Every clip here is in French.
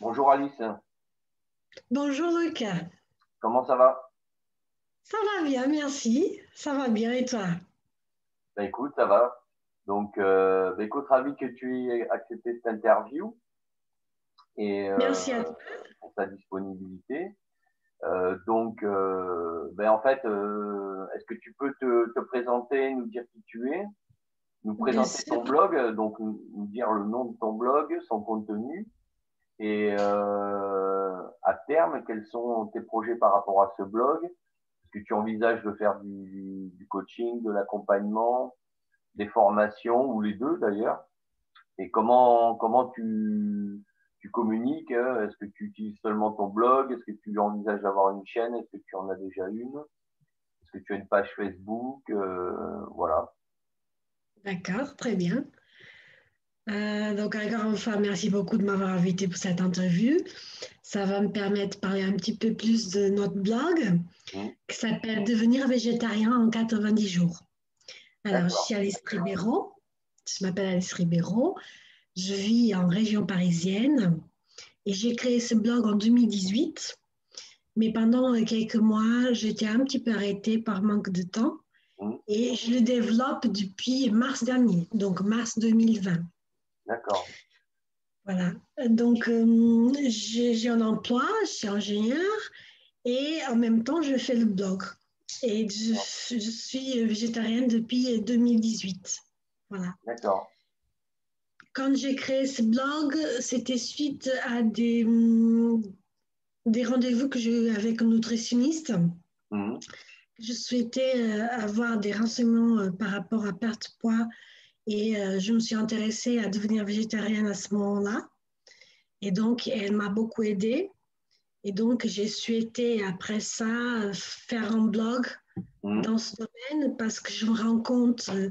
Bonjour Alice. Bonjour Lucas. Comment ça va? Ça va bien, merci. Ça va bien et toi? Ben Écoute, ça va. Donc, euh, ben écoute, ravi que tu aies accepté cette interview. Et, euh, merci à toi. Pour ta disponibilité. Euh, donc, ben en fait, est-ce que tu peux te, te, présenter, nous dire qui tu es, nous présenter ton blog, donc nous dire le nom de ton blog, son contenu, et euh, à terme, quels sont tes projets par rapport à ce blog? Est-ce que tu envisages de faire du, coaching, de l'accompagnement, des formations ou les deux d'ailleurs? Et comment, comment tu, tu communiques Est-ce que tu utilises seulement ton blog? Est-ce que tu envisages d'avoir une chaîne? Est-ce que tu en as déjà une? Est-ce que tu as une page Facebook euh, Voilà. D'accord, très bien. Euh, donc, encore une fois, merci beaucoup de m'avoir invité pour cette interview. Ça va me permettre de parler un petit peu plus de notre blog qui s'appelle Devenir végétarien en 90 jours. Alors, je suis Alice Ribeiro. Je m'appelle Alice Ribeiro. Je vis en région parisienne et j'ai créé ce blog en 2018. Mais pendant quelques mois, j'étais un petit peu arrêtée par manque de temps et je le développe depuis mars dernier, donc mars 2020. D'accord. Voilà. Donc, euh, j'ai un emploi, je suis ingénieur et en même temps, je fais le blog. Et je, suis végétarienne depuis 2018. Voilà. D'accord. Quand j'ai créé ce blog, c'était suite à des, des rendez-vous que j'ai eu avec un nutritionniste. Mhm. Je souhaitais euh, avoir des renseignements euh, par rapport à perte de poids et euh, je me suis intéressée à devenir végétarienne à ce moment-là. Et donc, elle m'a beaucoup aidée. Et donc, j'ai souhaité, après ça, faire un blog mmh. dans ce domaine parce que je me rends compte euh,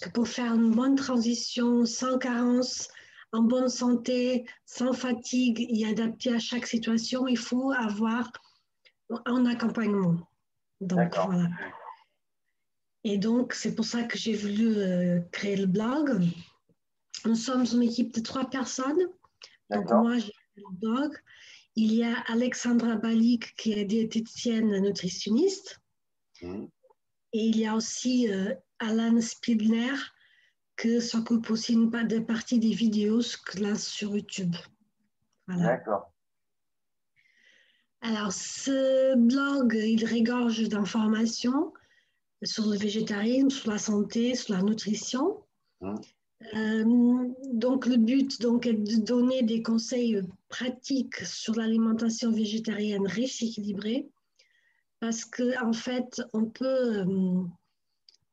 que pour faire une bonne transition sans carence, en bonne santé, sans fatigue et adapté à chaque situation, il faut avoir un accompagnement. Donc, voilà. Et donc, c'est pour ça que j'ai voulu euh, créer le blog. Nous sommes une équipe de trois personnes. Donc, moi, j'ai le blog. Il y a Alexandra Balik, qui est diététicienne nutritionniste. Mmh. Et il y a aussi euh, Alan Spidler, qui s'occupe aussi une de partie des vidéos sur YouTube. D'accord. Alors, ce blog, il régorge d'informations sur le végétarisme, sur la santé, sur la nutrition. Hein? Euh, donc, le but donc, est de donner des conseils pratiques sur l'alimentation végétarienne riche et équilibrée, parce qu'en en fait, on peut euh,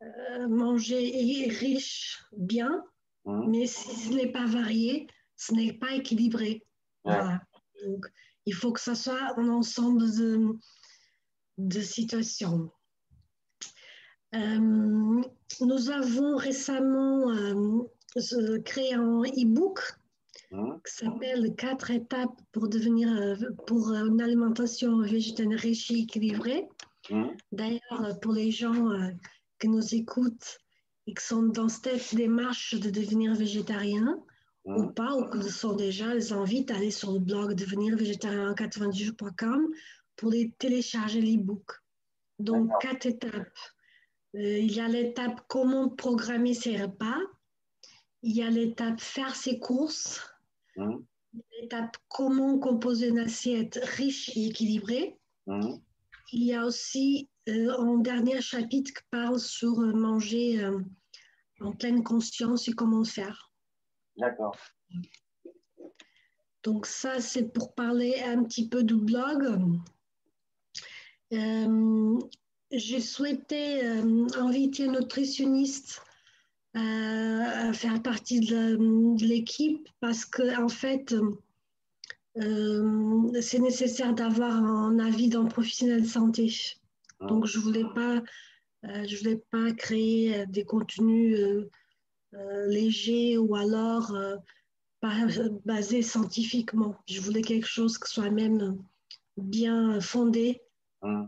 euh, manger riche bien, hein? mais si ce n'est pas varié, ce n'est pas équilibré. Voilà. Donc, il faut que ce soit un ensemble de, de situations. Euh, nous avons récemment euh, créé un e-book hein? qui s'appelle Quatre étapes pour devenir euh, pour une alimentation végétarienne riche et équilibrée. Hein? D'ailleurs, pour les gens qui nous écoutent et qui sont dans cette démarche de devenir végétarien ou hein? pas, ou qui le sont déjà, les invite à aller sur le blog devenirvégétarien 90 jours.com pour les télécharger l'e-book. Donc, quatre étapes euh, il y a l'étape comment programmer ses repas. Il y a l'étape faire ses courses. Mmh. L'étape comment composer une assiette riche et équilibrée. Mmh. Il y a aussi euh, un dernier chapitre qui parle sur euh, manger en pleine conscience et comment faire. D'accord. Donc ça, c'est pour parler un petit peu du blog j'ai souhaité euh, inviter un nutritionniste euh, à faire partie de, l'équipe parce que en fait euh, c'est nécessaire d'avoir un avis d'un professionnel de santé. Ah. Donc je voulais pas je voulais pas créer des contenus légers ou alors basés scientifiquement. Je voulais quelque chose qui soit même bien fondé.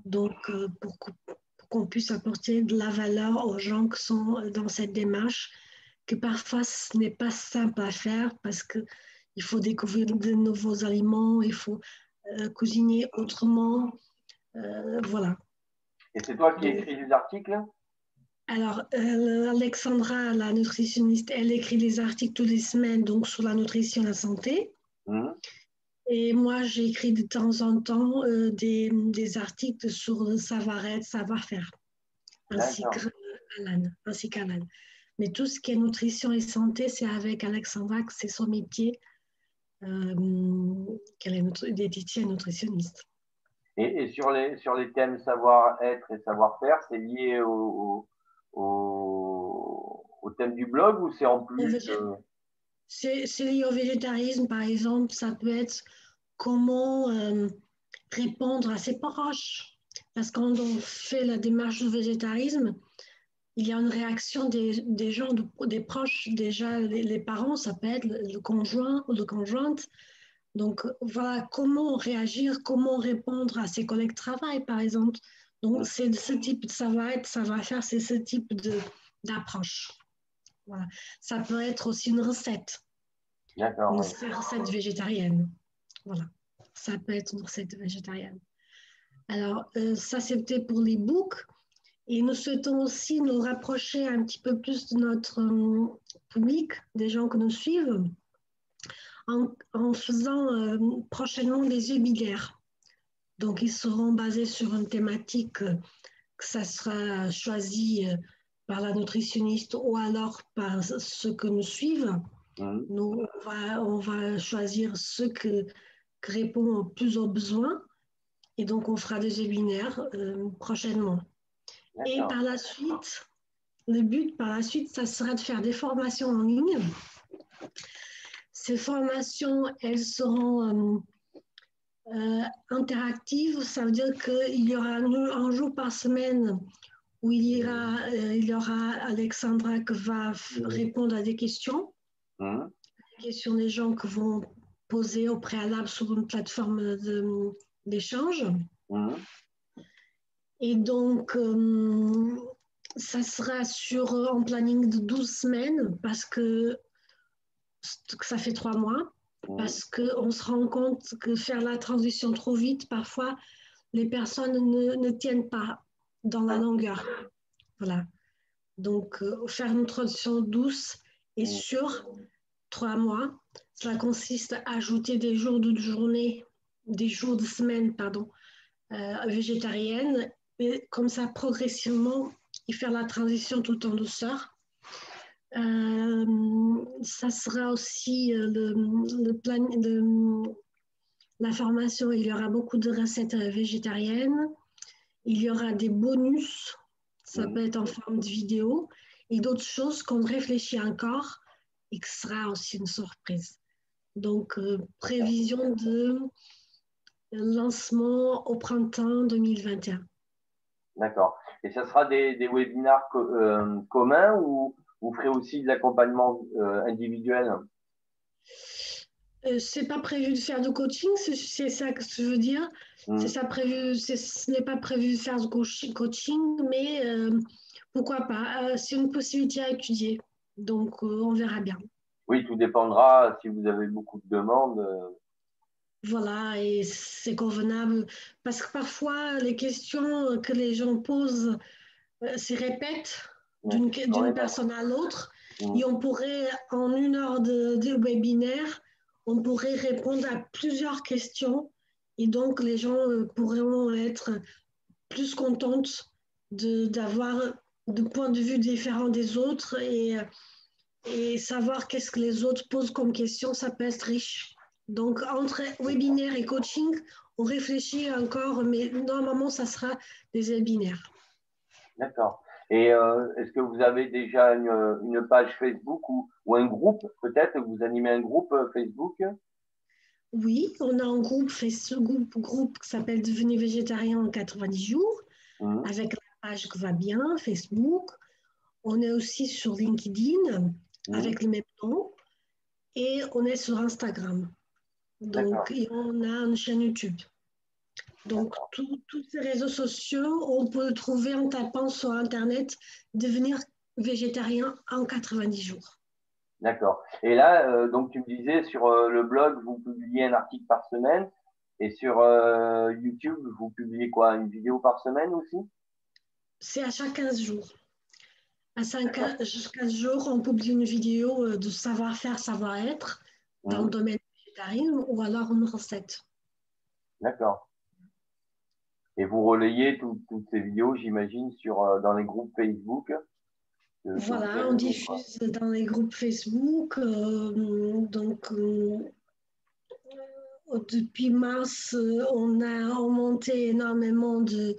Donc, euh, pour, qu'on puisse apporter de la valeur aux gens qui sont dans cette démarche, que parfois ce n'est pas simple à faire parce qu'il il faut découvrir de nouveaux aliments, il faut cuisiner autrement. voilà. Et c'est toi qui écris les articles? Alors, Alexandra, la nutritionniste, elle écrit des articles toutes les semaines donc sur la nutrition et la santé. Mmh. Et moi, j'écris de temps en temps euh, des, des, articles sur le savoir-être, savoir-faire, ainsi qu'Alan. Ainsi qu'Alan. Mais tout ce qui est nutrition et santé, c'est avec Alexandra, que c'est son métier, euh, qu'elle est diététicienne nutritionniste. Et, et, sur, les, sur les thèmes savoir-être et savoir-faire, c'est lié au, au, au, thème du blog ou c'est en plus C'est lié au végétarisme, par exemple. Ça peut être comment euh, répondre à ses proches. Parce que quand on fait la démarche du végétarisme, il y a une réaction des, des gens, des proches. Déjà, les, parents, ça peut être le conjoint ou le conjointe. Donc, voilà comment réagir, comment répondre à ses collègues de travail, par exemple. Donc, c'est ce type de savoir-être, savoir-faire, c'est ce type d'approche. Voilà. Ça peut être aussi une recette. D'accord. Une recette végétarienne. Voilà, ça peut être une recette végétarienne. Alors, euh, ça, c'était pour les books. Et nous souhaitons aussi nous rapprocher un petit peu plus de notre euh, public, des gens que nous suivent, en, faisant euh, prochainement des webinaires. Donc, ils seront basés sur une thématique que ça sera choisi par la nutritionniste ou alors par ceux que nous suivent. Mmh. Nous, on va, on va choisir ceux que, répond plus aux besoins. Et donc, on fera des webinaires euh, prochainement. Et par la suite, le but par la suite, ça sera de faire des formations en ligne. Ces formations, elles seront euh, euh, interactives. Ça veut dire qu'il y aura un, jour par semaine où il y, aura, il y aura Alexandra qui va répondre à des questions. Mmh. Des questions des gens qui vont posé au préalable sur une plateforme d'échange. Mmh. Et donc, euh, ça sera sur un planning de 12 semaines parce que, ça fait trois mois. Mmh. Parce qu'on se rend compte que faire la transition trop vite, parfois, les personnes ne, ne tiennent pas dans la longueur. Voilà. Donc, euh, faire une transition douce et mmh. sûre, trois mois, cela consiste à ajouter des jours de journée, des jours de semaine, pardon, euh, végétarienne, et comme ça progressivement et faire la transition tout en douceur. Euh, ça sera aussi euh, le, plan de la formation. Il y aura beaucoup de recettes végétariennes. Il y aura des bonus. Ça peut être en forme de vidéo et d'autres choses qu'on réfléchit encore et qui sera aussi une surprise. Donc, euh, prévision de lancement au printemps 2021. D'accord. Et ce sera des, des webinaires euh, communs ou vous ferez aussi de l'accompagnement euh, individuel? C'est pas prévu de faire de coaching, c'est ça que je veux dire. Hmm. C'est ça prévu, ce n'est pas prévu de faire de coaching, mais pourquoi pas? C'est une possibilité à étudier. Donc, on verra bien. Oui, tout dépendra si vous avez beaucoup de demandes. Euh. Voilà, et c'est convenable parce que parfois les questions que les gens posent euh, se répètent d'une personne à l'autre et on pourrait, en une heure de, webinaire, on pourrait répondre à plusieurs questions et donc les gens euh, pourront être plus contentes d'avoir de, points de vue différents des autres et et savoir qu'est-ce que les autres posent comme question, ça peut être riche. Donc, entre webinaire et coaching, on réfléchit encore, mais normalement, ça sera des webinaires. D'accord. Et euh, est-ce que vous avez déjà une, page Facebook ou, ou un groupe Peut-être? Vous animez un groupe euh, Facebook? Oui, on a un groupe Facebook groupe qui s'appelle Devenir végétarien en 90 jours, mmh. avec page qui va bien, Facebook. On est aussi sur LinkedIn. Mmh. avec le même nom. Et on est sur Instagram. Donc, et on a une chaîne YouTube. Donc, tous ces réseaux sociaux, on peut le trouver en tapant sur Internet devenir végétarien en 90 jours. D'accord. Et là, euh, donc tu me disais sur euh, le blog, vous publiez un article par semaine. Et sur euh, YouTube, vous publiez quoi? Une vidéo par semaine aussi? C'est à chaque 15 jours. À chaque 15 jours, on publie une vidéo de savoir-faire, savoir-être dans le domaine végétarien ou alors une recette. D'accord. Et vous relayez toutes ces vidéos, j'imagine, sur dans les groupes Facebook voilà, on diffuse dans les groupes Facebook. Euh, donc, euh, depuis mars, on a monté énormément de,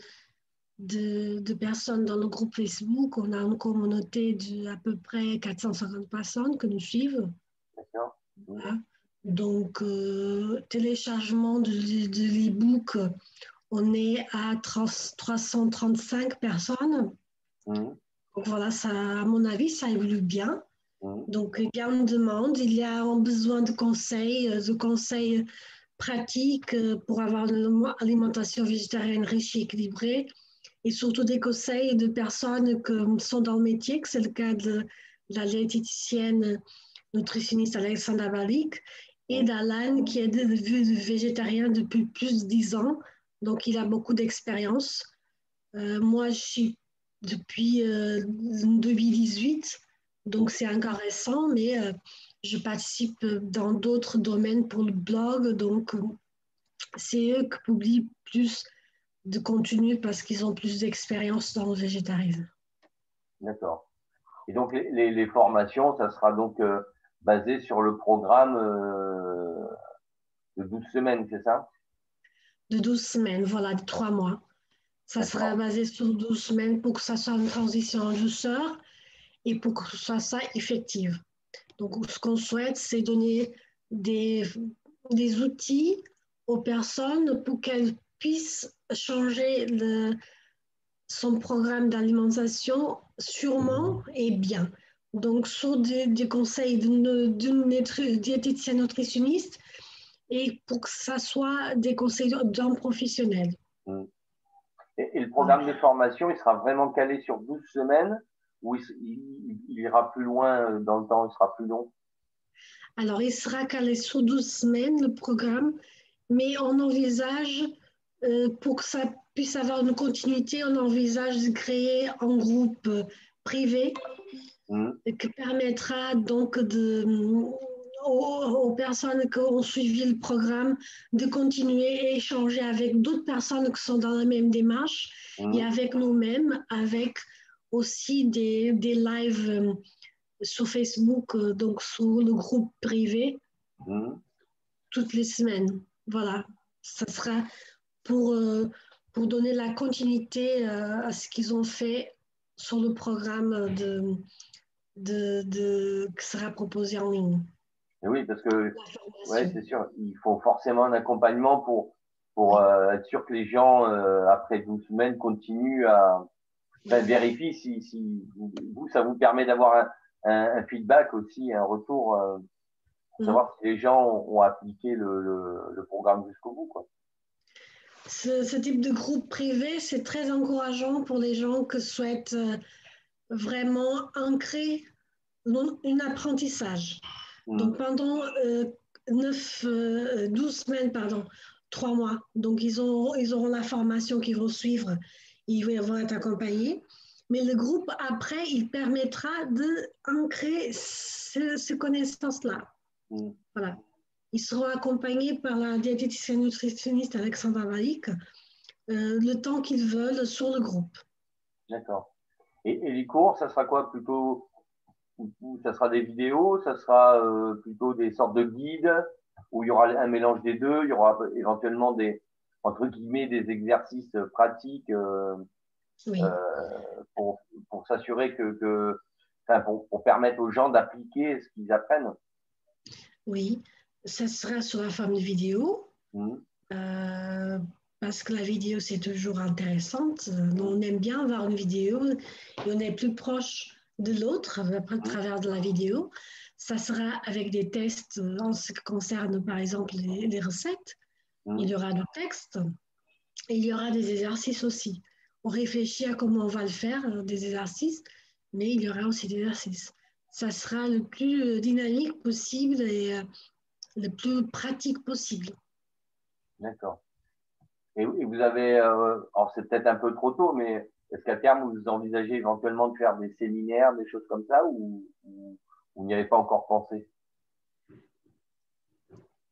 de, personnes dans le groupe Facebook. On a une communauté de à peu près 450 personnes que nous suivent. D'accord. Donc, euh, téléchargement de, de l'e-book, on est à 335 personnes. Mmh. Donc voilà, ça, à mon avis, ça évolue bien. Mmh. Donc, il y a une demande, il y a un besoin de conseils, euh, de conseils pratiques euh, pour avoir une alimentation végétarienne riche et équilibrée, et surtout des conseils de personnes qui sont dans le métier, que c'est le cas de la diététicienne nutritionniste Alexandra Balik et d'Alan qui est devenu végétarien depuis plus de dix ans. Donc, il a beaucoup d'expérience. Euh, moi, je suis depuis 2018. Euh, Donc c'est encore récent, mais euh, je participe dans d'autres domaines pour le blog. Donc c'est eux qui publient plus de contenu parce qu'ils ont plus d'expérience dans le végétarisme. D'accord. Et donc les, formations, ça sera donc basé sur le programme de 12 semaines, c'est ça? De 12 semaines, voilà, de 3 mois. Ça sera basé sur 12 semaines pour que ça soit une transition en douceur et pour que ça soit effective. Donc, ce qu'on souhaite, c'est donner des, des, outils aux personnes pour qu'elles puissent changer son programme d'alimentation sûrement et bien. Donc, sur des, conseils d'une diététicienne nutritionniste et pour que ça soit des conseils d'un professionnel. Mmh. Et, le programme de formation, il sera vraiment calé sur 12 semaines ou il, ira plus loin dans le temps, il sera plus long? Alors, il sera calé sur 12 semaines, le programme, mais on envisage, euh, pour que ça puisse avoir une continuité, on envisage de créer un groupe privé mmh. qui permettra donc de aux, personnes qui ont suivi le programme de continuer à échanger avec d'autres personnes qui sont dans la même démarche et mmh. avec nous-mêmes, avec aussi des, des lives euh, sur Facebook, euh, donc sur le groupe privé, mmh. toutes les semaines. Voilà, ça sera pour, euh, pour donner la continuité à ce qu'ils ont fait sur le programme de, de, de, qui sera proposé en ligne oui, parce que ouais, c'est sûr, il faut forcément un accompagnement pour, pour euh, être sûr que les gens, euh, après 12 semaines, continuent à vérifier si, si vous, ça vous permet d'avoir un, un, feedback aussi, un retour, euh, pour mm. savoir si les gens ont, appliqué le, le, le programme jusqu'au bout. Quoi. Ce, ce, type de groupe privé, c'est très encourageant pour les gens qui souhaitent vraiment ancrer un apprentissage. Donc mm. pendant euh, 9, 12 euh, semaines, pardon, 3 mois. Donc ils, ont, ils auront la formation qu'ils vont suivre, ils vont être accompagnés. Mais le groupe, après, il permettra d'ancrer ce, ces connaissances-là. Mm. Voilà. Ils seront accompagnés par la diététicienne nutritionniste Alexandra Malik euh, le temps qu'ils veulent sur le groupe. D'accord. Et, et, les cours, ça sera quoi? Plutôt ça sera des vidéos, ça sera euh, plutôt des sortes de guides? Où il y aura un mélange des deux, il y aura éventuellement des entre guillemets des exercices pratiques euh, pour, pour s'assurer que, que enfin, pour, pour, permettre aux gens d'appliquer ce qu'ils apprennent? Oui, ça sera sur la forme de vidéo. Mmh. parce que la vidéo, c'est toujours intéressante. On aime bien voir une vidéo et on est plus proche de l'autre à travers de la vidéo. Ça sera avec des tests en ce qui concerne par exemple les, recettes. Mmh. Il y aura du texte et il y aura des exercices aussi. On réfléchit à comment on va le faire, euh, des exercices, mais il y aura aussi des exercices. ça sera le plus dynamique possible et le plus pratique possible. D'accord. Et, vous avez, alors c'est peut-être un peu trop tôt, mais est-ce qu'à terme, vous envisagez éventuellement de faire des séminaires, des choses comme ça, ou, vous n'y avez pas encore pensé?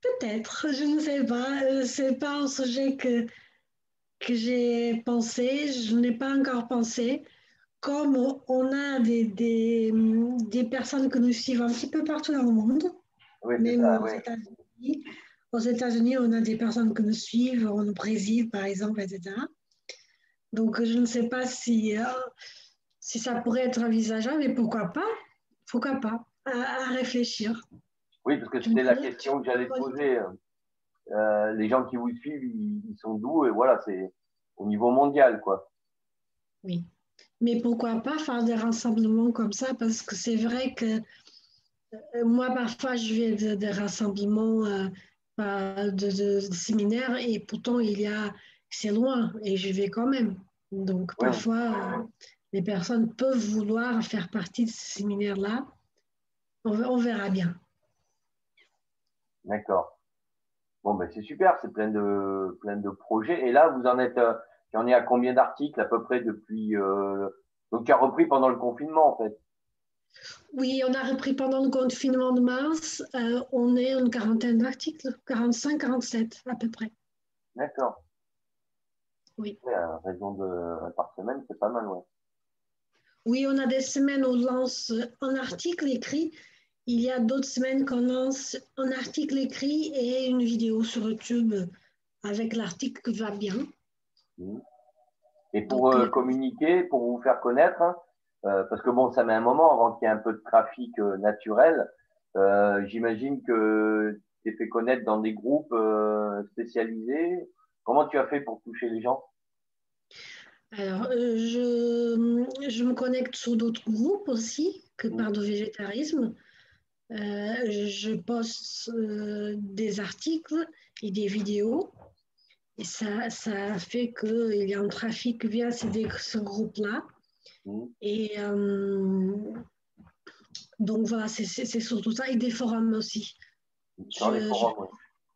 Peut-être, je ne sais pas. Euh, Ce n'est pas un sujet que, que j'ai pensé, je n'ai pas encore pensé. Comme on a des, des, des, personnes que nous suivons un petit peu partout dans le monde, même aux États-Unis. Aux États-Unis, on a des personnes que nous suivent, au Brésil par exemple, etc. Donc, je ne sais pas si, euh, si ça pourrait être envisageable, mais pourquoi pas Pourquoi pas à, réfléchir. Oui, parce que c'était la question que j'allais poser. Euh, les gens qui vous suivent, ils, sont d'où? Et voilà, c'est au niveau mondial, quoi. Oui. Mais pourquoi pas faire des rassemblements comme ça? Parce que c'est vrai que moi, parfois, je vais des rassemblements de, de, séminaires et pourtant, il y a c'est loin et je vais quand même. Donc, parfois, les personnes peuvent vouloir faire partie de ce séminaire-là. On, verra bien. D'accord. Bon, ben c'est super, c'est plein de, plein de projets. Et là, vous en êtes, euh, en est à combien d'articles à peu près depuis. Euh, donc, qui a repris pendant le confinement, en fait? Oui, on a repris pendant le confinement de mars. Euh, on est une quarantaine d'articles, 45, 47 à peu près. D'accord. Oui. à raison de par semaine, c'est pas mal, ouais. Oui, on a des semaines où on lance un article écrit. Il y a d'autres semaines qu'on lance un article écrit et une vidéo sur YouTube avec l'article qui va bien. Mmh. Et pour euh, communiquer, pour vous faire connaître, hein, parce que bon, ça met un moment avant qu'il y ait un peu de trafic euh, naturel. J'imagine que tu es fait connaître dans des groupes spécialisés. Comment tu as fait pour toucher les gens? Alors, euh, je, je, me connecte sur d'autres groupes aussi que mm. par du végétarisme. Euh, je poste euh, des articles et des vidéos. Et ça, ça fait qu'il y a un trafic via ces, ce groupe-là. Mm. Et donc voilà, c'est surtout ça. Et des forums aussi.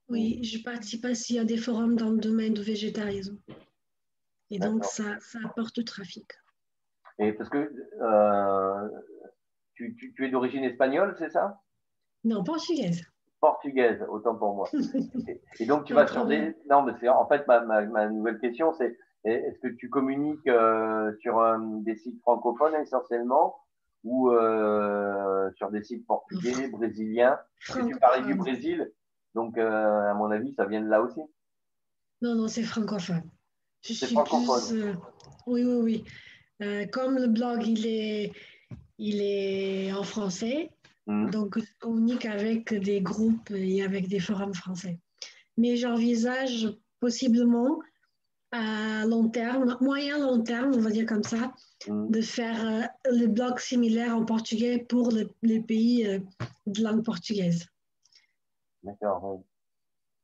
oui. je participe aussi à des forums dans le domaine du végétarisme. Et donc, ça, ça apporte du trafic. Et parce que euh, tu, tu, es d'origine espagnole, c'est ça? Non, portugaise. Portugaise, autant pour moi. et, donc, tu vas sur des. Non, mais c'est en fait ma, ma, nouvelle question, c'est est-ce que tu communiques euh, sur euh, des sites francophones essentiellement ou sur des sites portugais, brésiliens? Tu parlais du Brésil, donc à mon avis, ça vient de là aussi. Non, non, c'est francophone. Je suis plus. Euh, oui, oui, oui. Euh, comme le blog, il est, il est en français, hmm. donc je communique avec des groupes et avec des forums français. Mais j'envisage possiblement à long terme, moyen long terme, on va dire comme ça, hmm. de faire euh, le blog similaire en portugais pour les pays de langue portugaise. D'accord,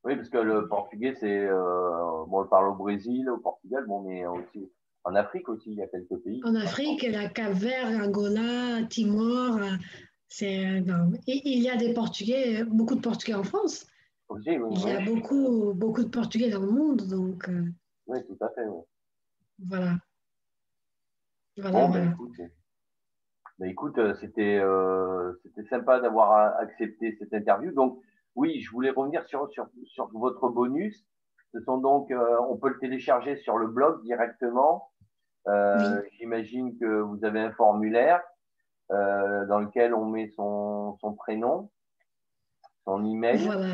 oui, parce que le portugais, c'est. Euh, bon, on le parle au Brésil, au Portugal, bon, mais aussi. En Afrique aussi, il y a quelques pays. En Afrique, la Cap-Vert, Angola, Timor, c'est. Et il y a des Portugais, beaucoup de Portugais en France. Aussi, oui, il y a beaucoup, beaucoup de Portugais dans le monde, donc. Euh, oui, tout à fait, oui. Voilà. Voilà, bon, ben, écoute, ben, écoute euh, c'était euh, sympa d'avoir accepté cette interview. Donc, oui, je voulais revenir sur, sur, sur votre bonus. Ce sont donc, euh, on peut le télécharger sur le blog directement. Euh, J'imagine que vous avez un formulaire euh, dans lequel on met son, son prénom, son email, voilà.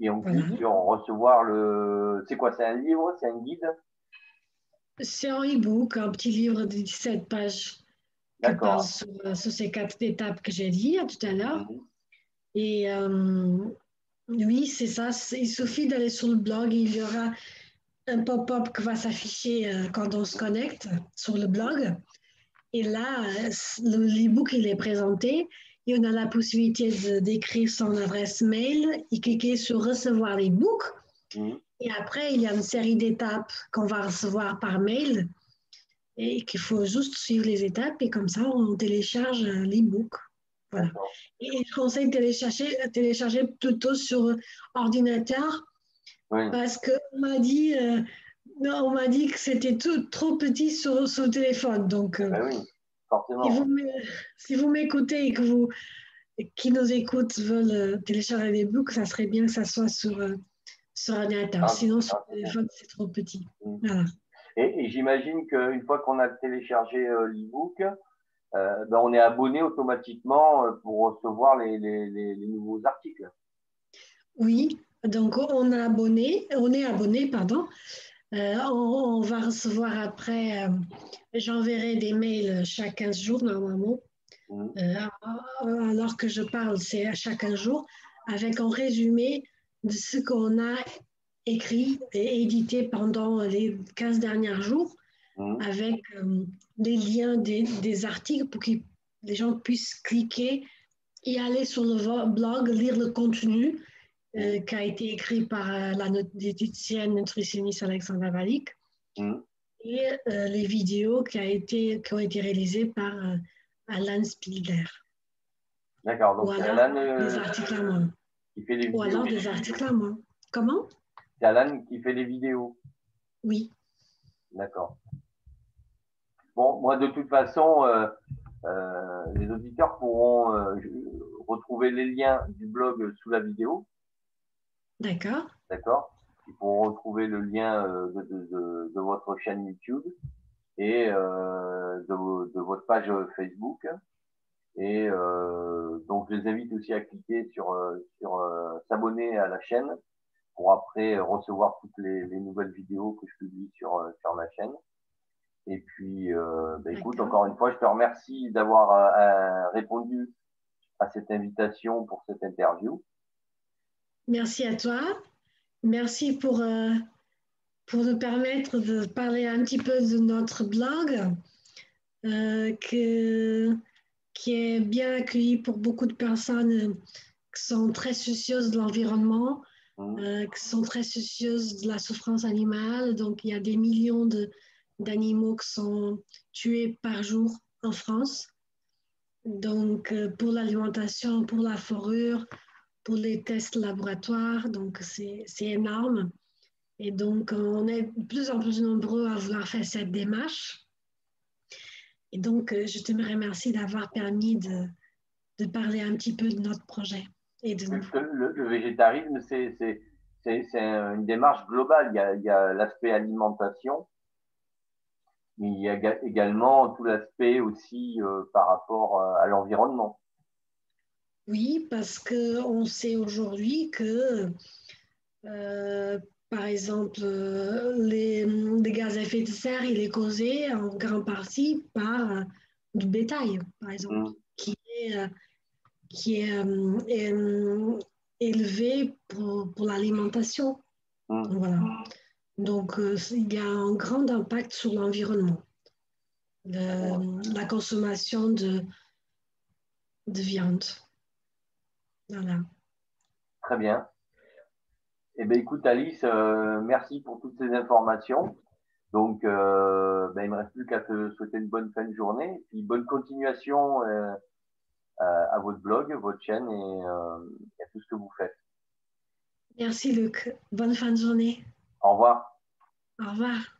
Et on clique sur recevoir le. C'est quoi C'est un livre C'est un guide? C'est un e-book, un petit livre de 17 pages qui parle sur, sur, ces quatre étapes que j'ai dit tout à l'heure. Mhm. Et euh, oui, c'est ça. Il suffit d'aller sur le blog il y aura un pop-up qui va s'afficher euh, quand on se connecte sur le blog. Et là, l'e-book, il est présenté et on a la possibilité d'écrire son adresse mail et cliquer sur recevoir l'e-book. Mmh. Et après, il y a une série d'étapes qu'on va recevoir par mail et qu'il faut juste suivre les étapes et comme ça, on télécharge l'e-book. Voilà. Et je conseille de télécharger, télécharger plutôt sur ordinateur parce qu'on m'a dit, euh, on dit que c'était trop petit sur, sur, le téléphone. Donc, euh, ben oui, forcément. Si vous m'écoutez et que vous, qui nous écoutent veulent euh, télécharger des books, ça serait bien que ça soit sur, sur ordinateur. Ah, Sinon, sur le téléphone, c'est trop petit. Mm. Voilà. Et, j'imagine qu'une fois qu'on a téléchargé l'e-book, euh, ben on est abonné automatiquement euh, pour recevoir les, les, les, nouveaux articles. Oui, donc on est abonné, on est abonné, pardon. Euh, on, va recevoir après, j'enverrai des mails chaque 15 jours normalement. Mmh. alors que je parle, c'est à chaque 15 jours, avec un résumé de ce qu'on a écrit et édité pendant les 15 derniers jours avec euh, des liens des, articles pour que les gens puissent cliquer et aller sur le blog, lire le contenu euh, qui a été écrit par euh, la diététicienne nutritionniste Alexandra Valik mmh. et les vidéos qui, a été, qui ont été réalisées par Alan Spilder. D'accord, donc c'est Alan des articles à moi. Qui fait les vidéos. Ou alors des articles à moi. Comment? C'est Alan qui fait les vidéos. Oui. D'accord. Bon, moi, de toute façon, euh, euh, les auditeurs pourront euh, retrouver les liens du blog sous la vidéo. D'accord. D'accord. Ils pourront retrouver le lien de, votre chaîne YouTube et de, votre page Facebook. Et donc, je les invite aussi à cliquer sur, sur s'abonner à la chaîne pour après recevoir toutes les, les, nouvelles vidéos que je publie sur, sur ma chaîne. Et puis, euh, bah, écoute, encore une fois, je te remercie d'avoir euh, euh, répondu à cette invitation pour cette interview. Merci à toi. Merci pour, pour nous permettre de parler un petit peu de notre blog, que, qui est bien accueilli pour beaucoup de personnes qui sont très soucieuses de l'environnement, mmh. qui sont très soucieuses de la souffrance animale. Donc, il y a des millions de d'animaux qui sont tués par jour en France. Donc, euh, pour l'alimentation, pour la fourrure, pour les tests laboratoires, donc c'est énorme. Et donc, on est de plus en plus nombreux à vouloir faire cette démarche. Et donc, euh, je te remercie d'avoir permis de, de, parler un petit peu de notre projet. Et de le, le, végétarisme, c'est une démarche globale. Il y a l'aspect alimentation, mais il y a également tout l'aspect aussi euh, par rapport euh, à l'environnement. Oui, parce qu'on sait aujourd'hui que, euh, par exemple, les, gaz à effet de serre, il est causé en grande partie par du bétail, par exemple, mm. qui est, qui est élevé pour, pour l'alimentation. Mm. Voilà. Donc, euh, il y a un grand impact sur l'environnement. La consommation de, de viande. Voilà. Très bien. Eh bien, écoute, Alice, euh, merci pour toutes ces informations. Donc, euh, ben, il ne me reste plus qu'à te souhaiter une bonne fin de journée et puis bonne continuation à votre blog, votre chaîne et à tout ce que vous faites. Merci, Luc. Bonne fin de journée. Au revoir. Au revoir.